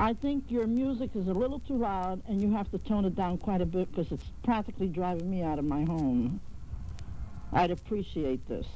I think your music is a little too loud and you have to tone it down quite a bit because it's practically driving me out of my home. I'd appreciate this.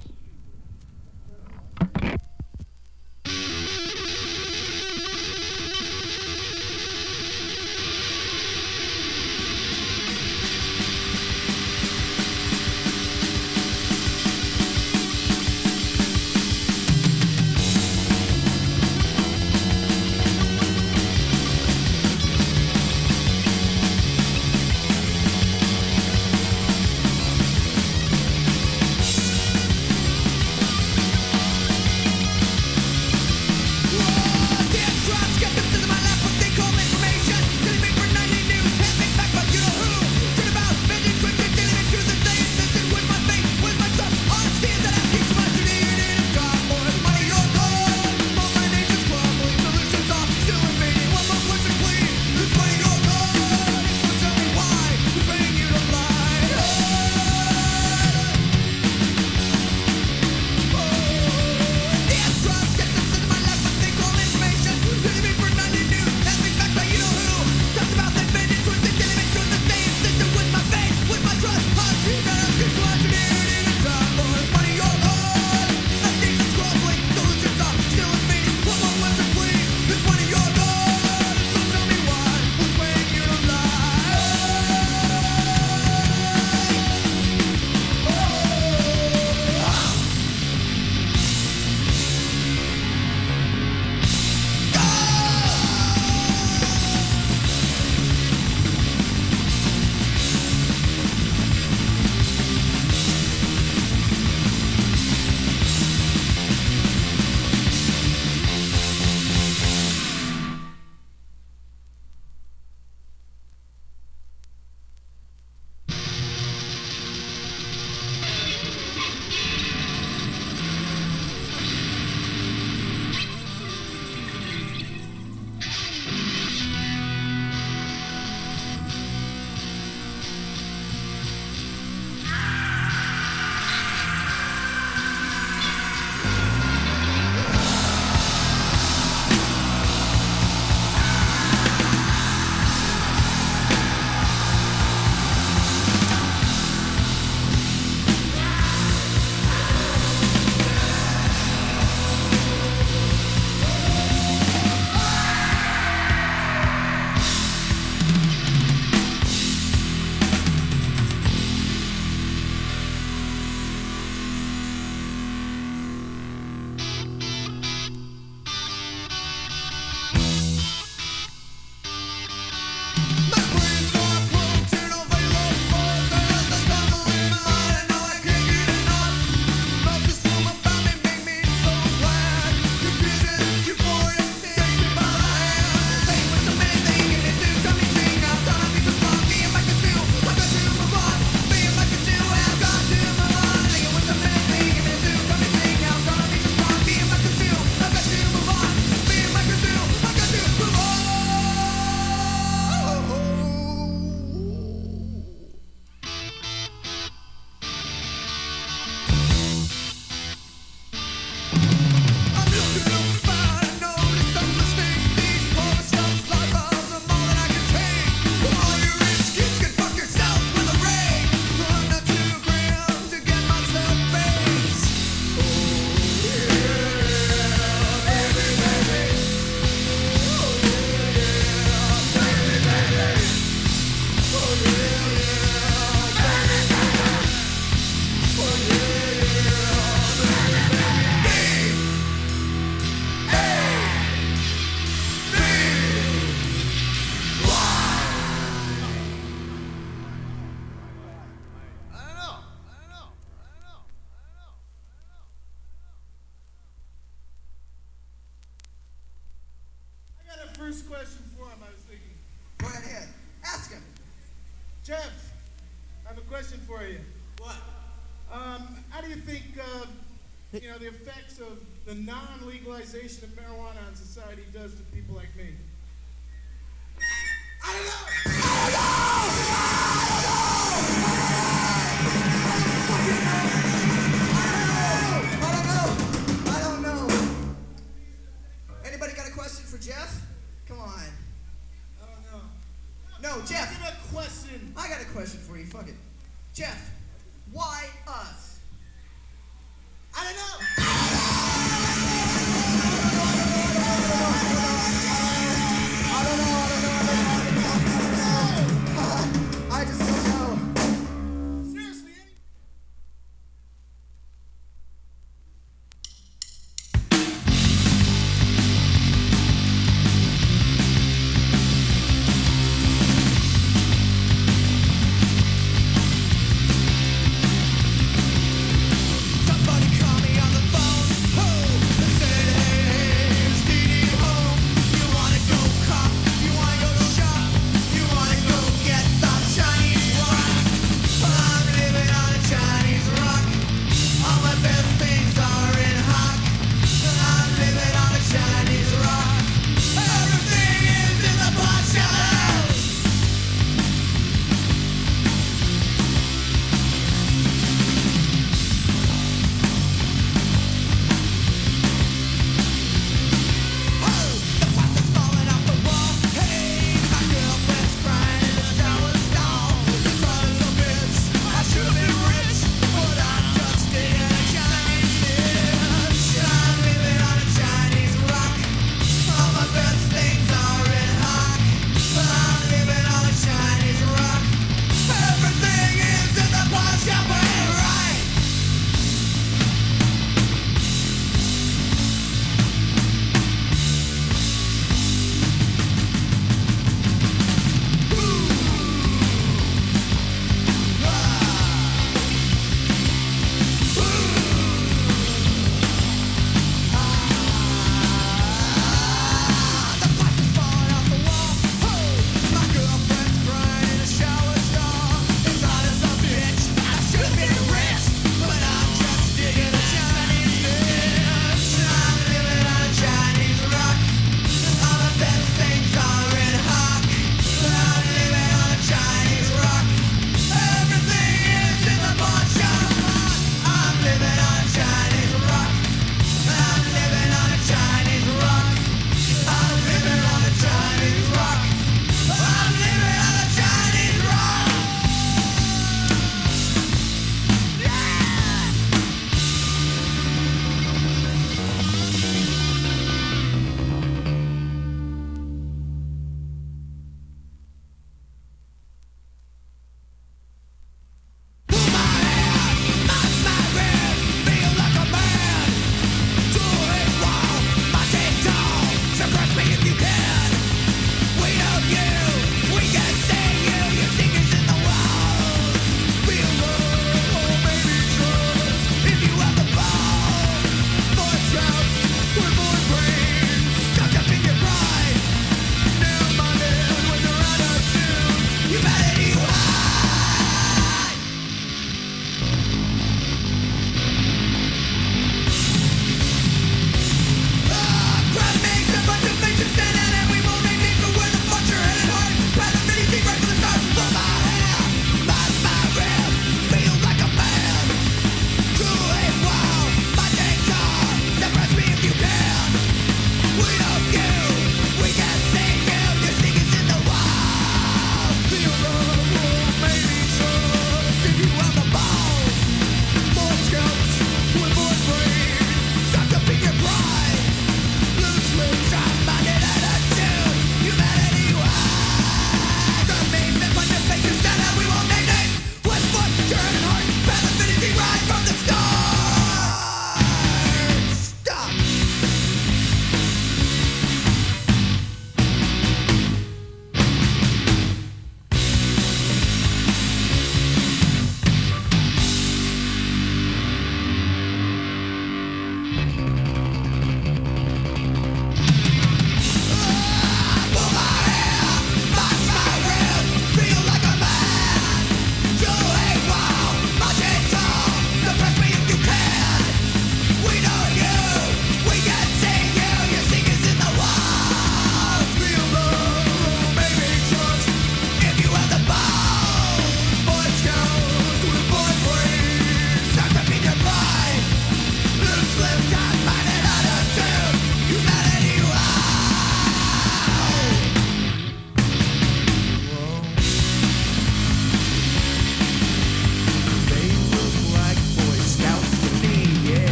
The non-legalization of marijuana on society does to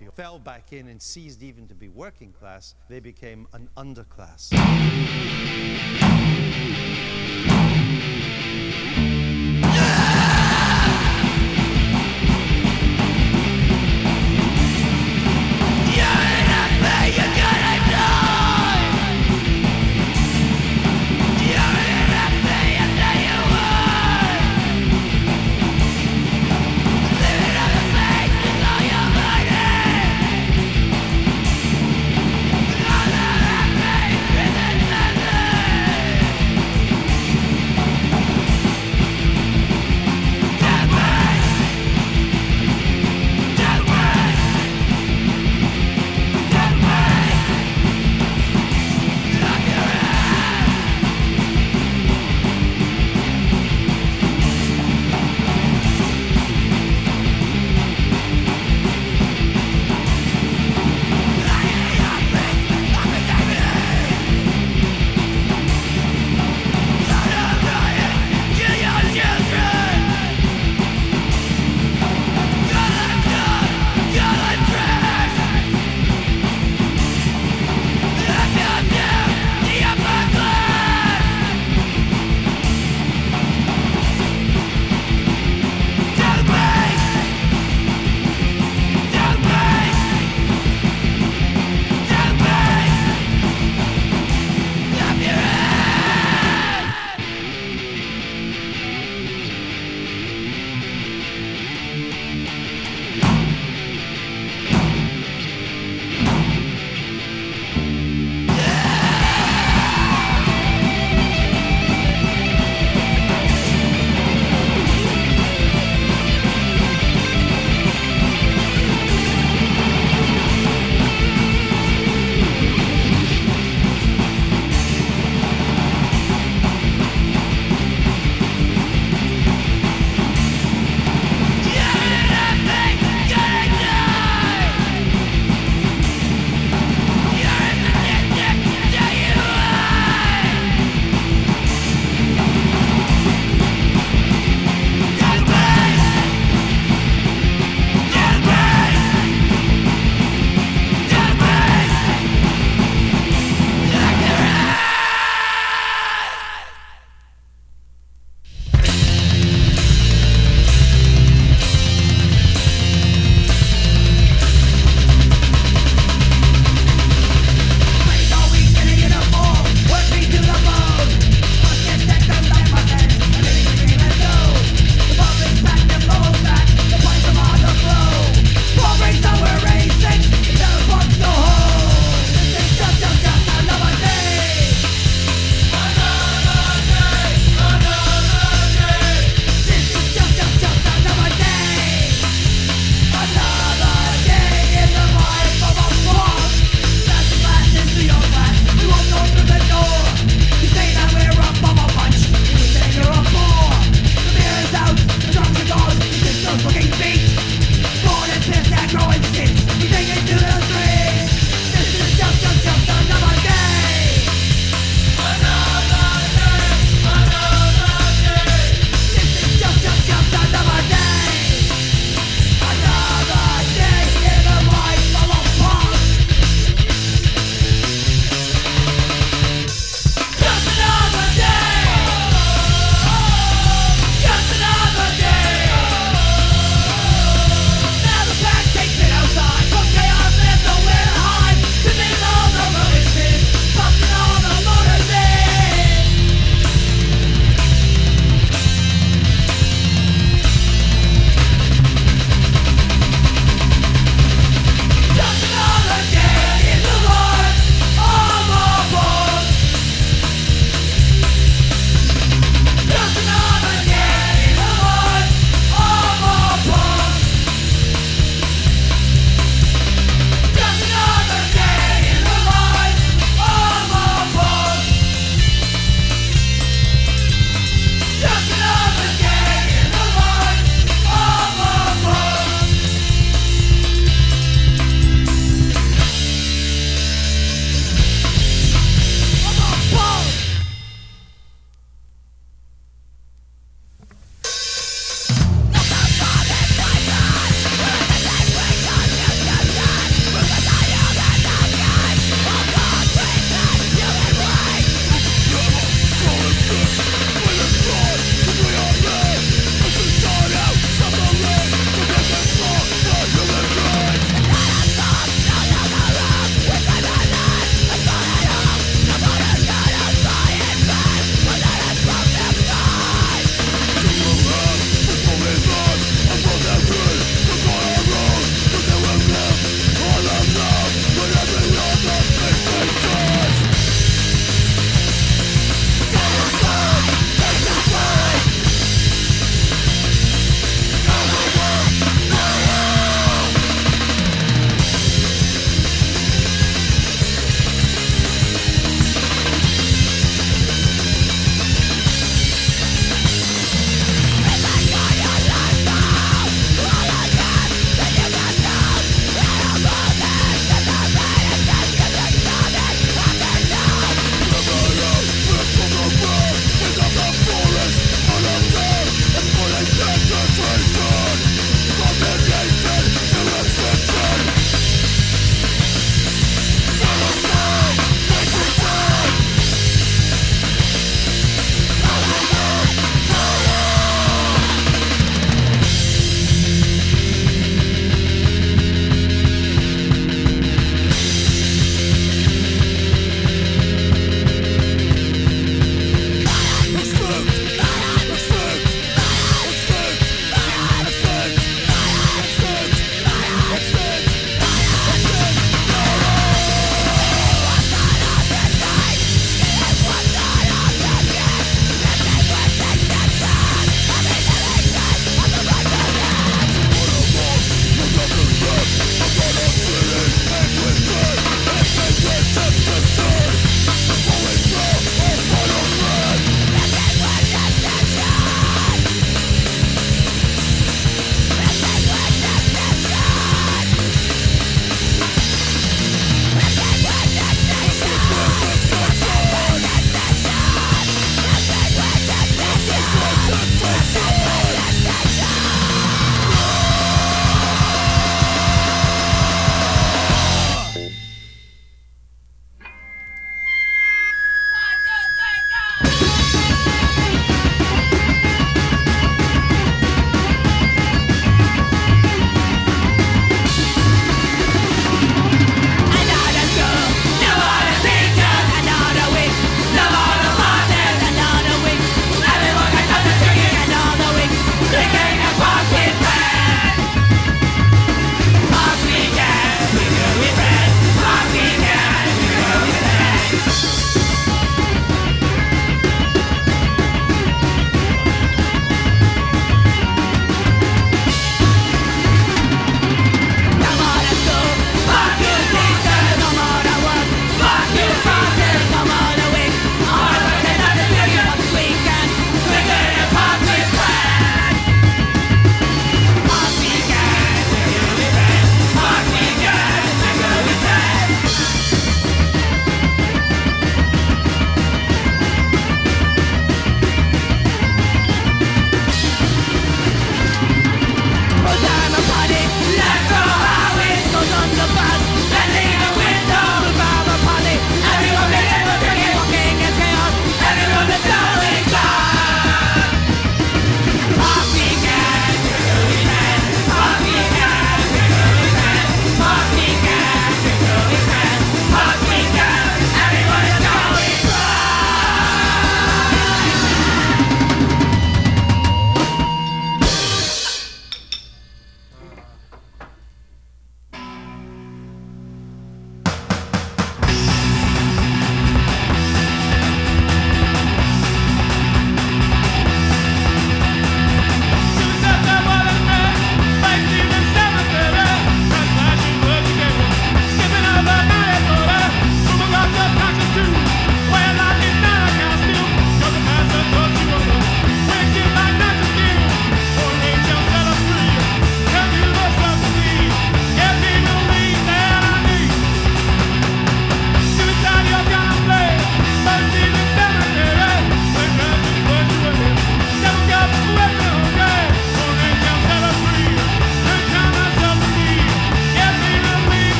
minority fell back in and ceased even to be working class. They became an underclass.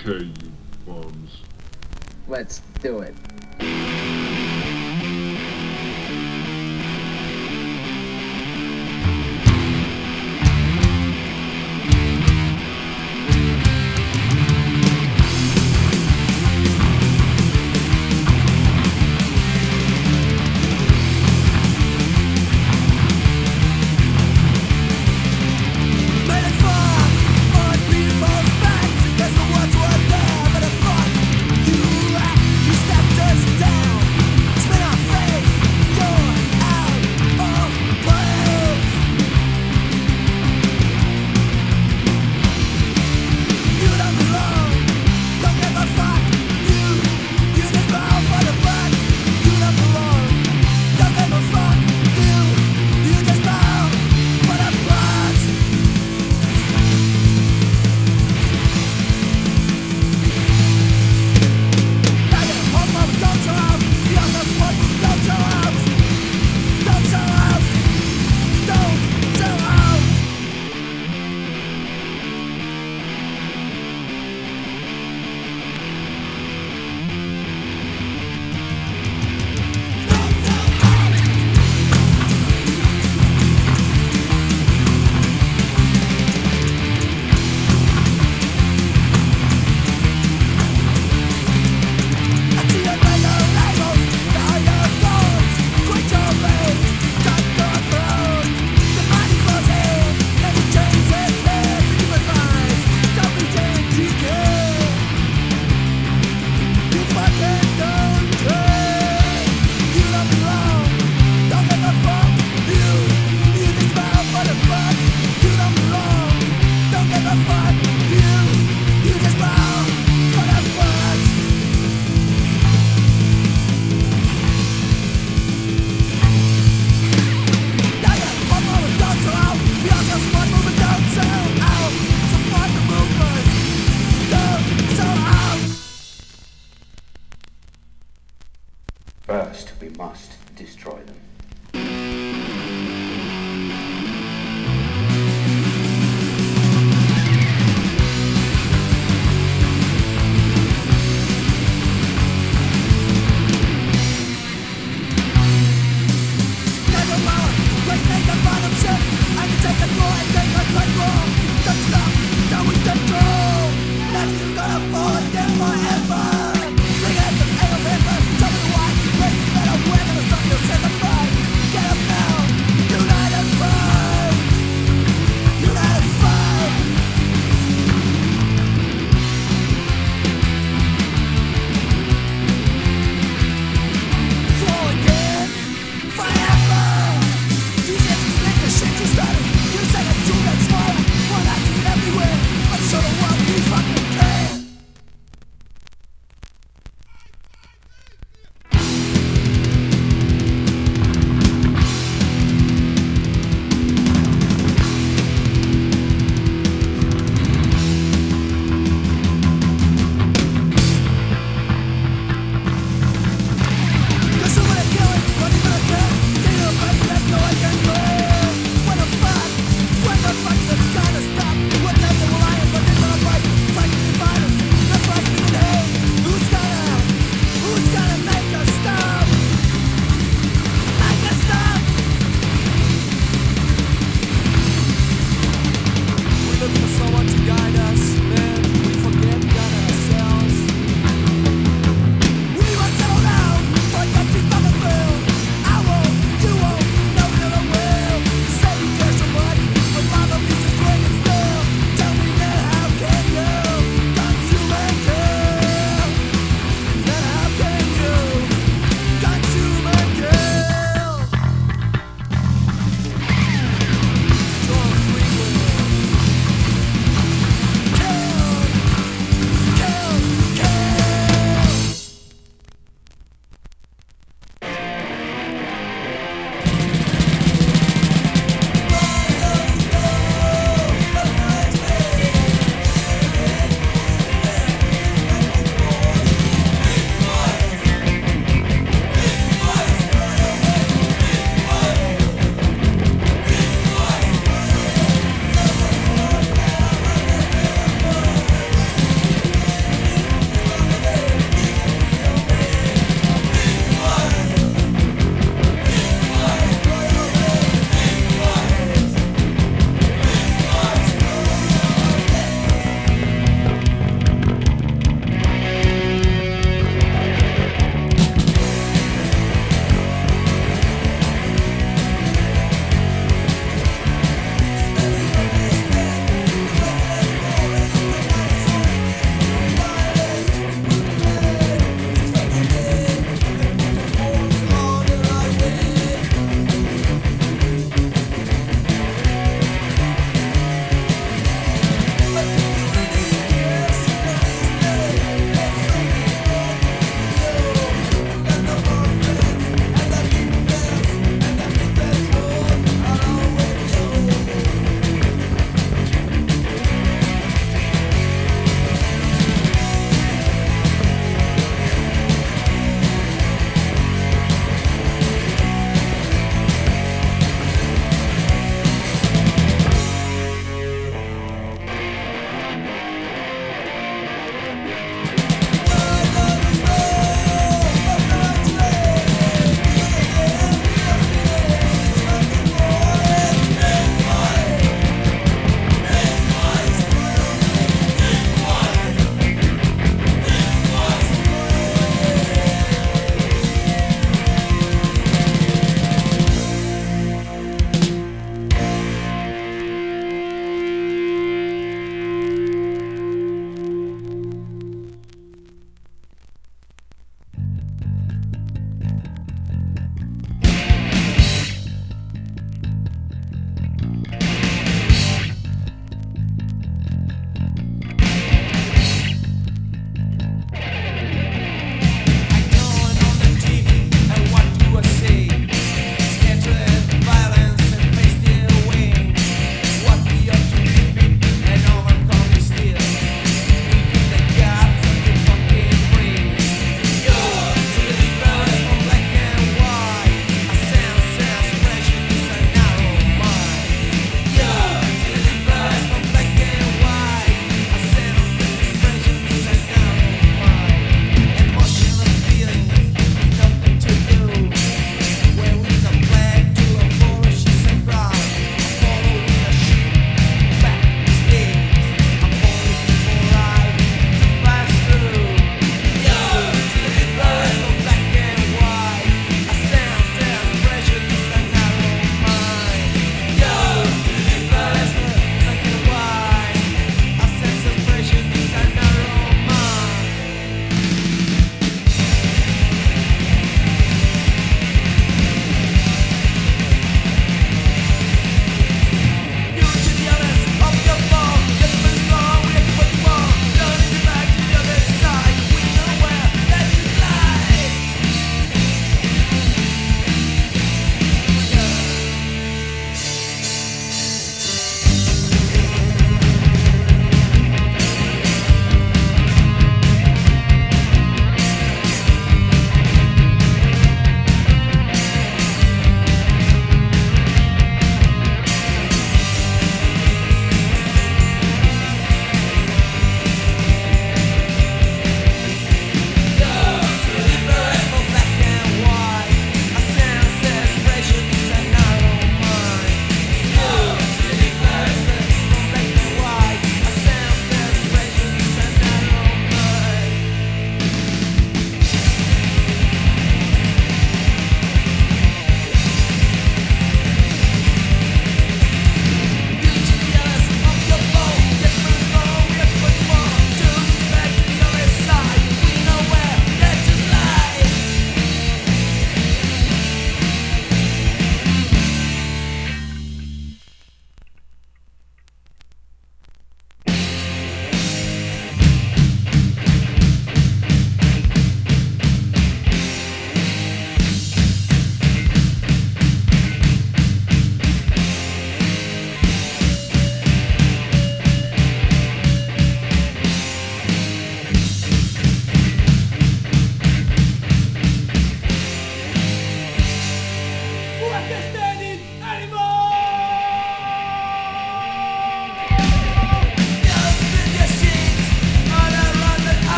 Okay,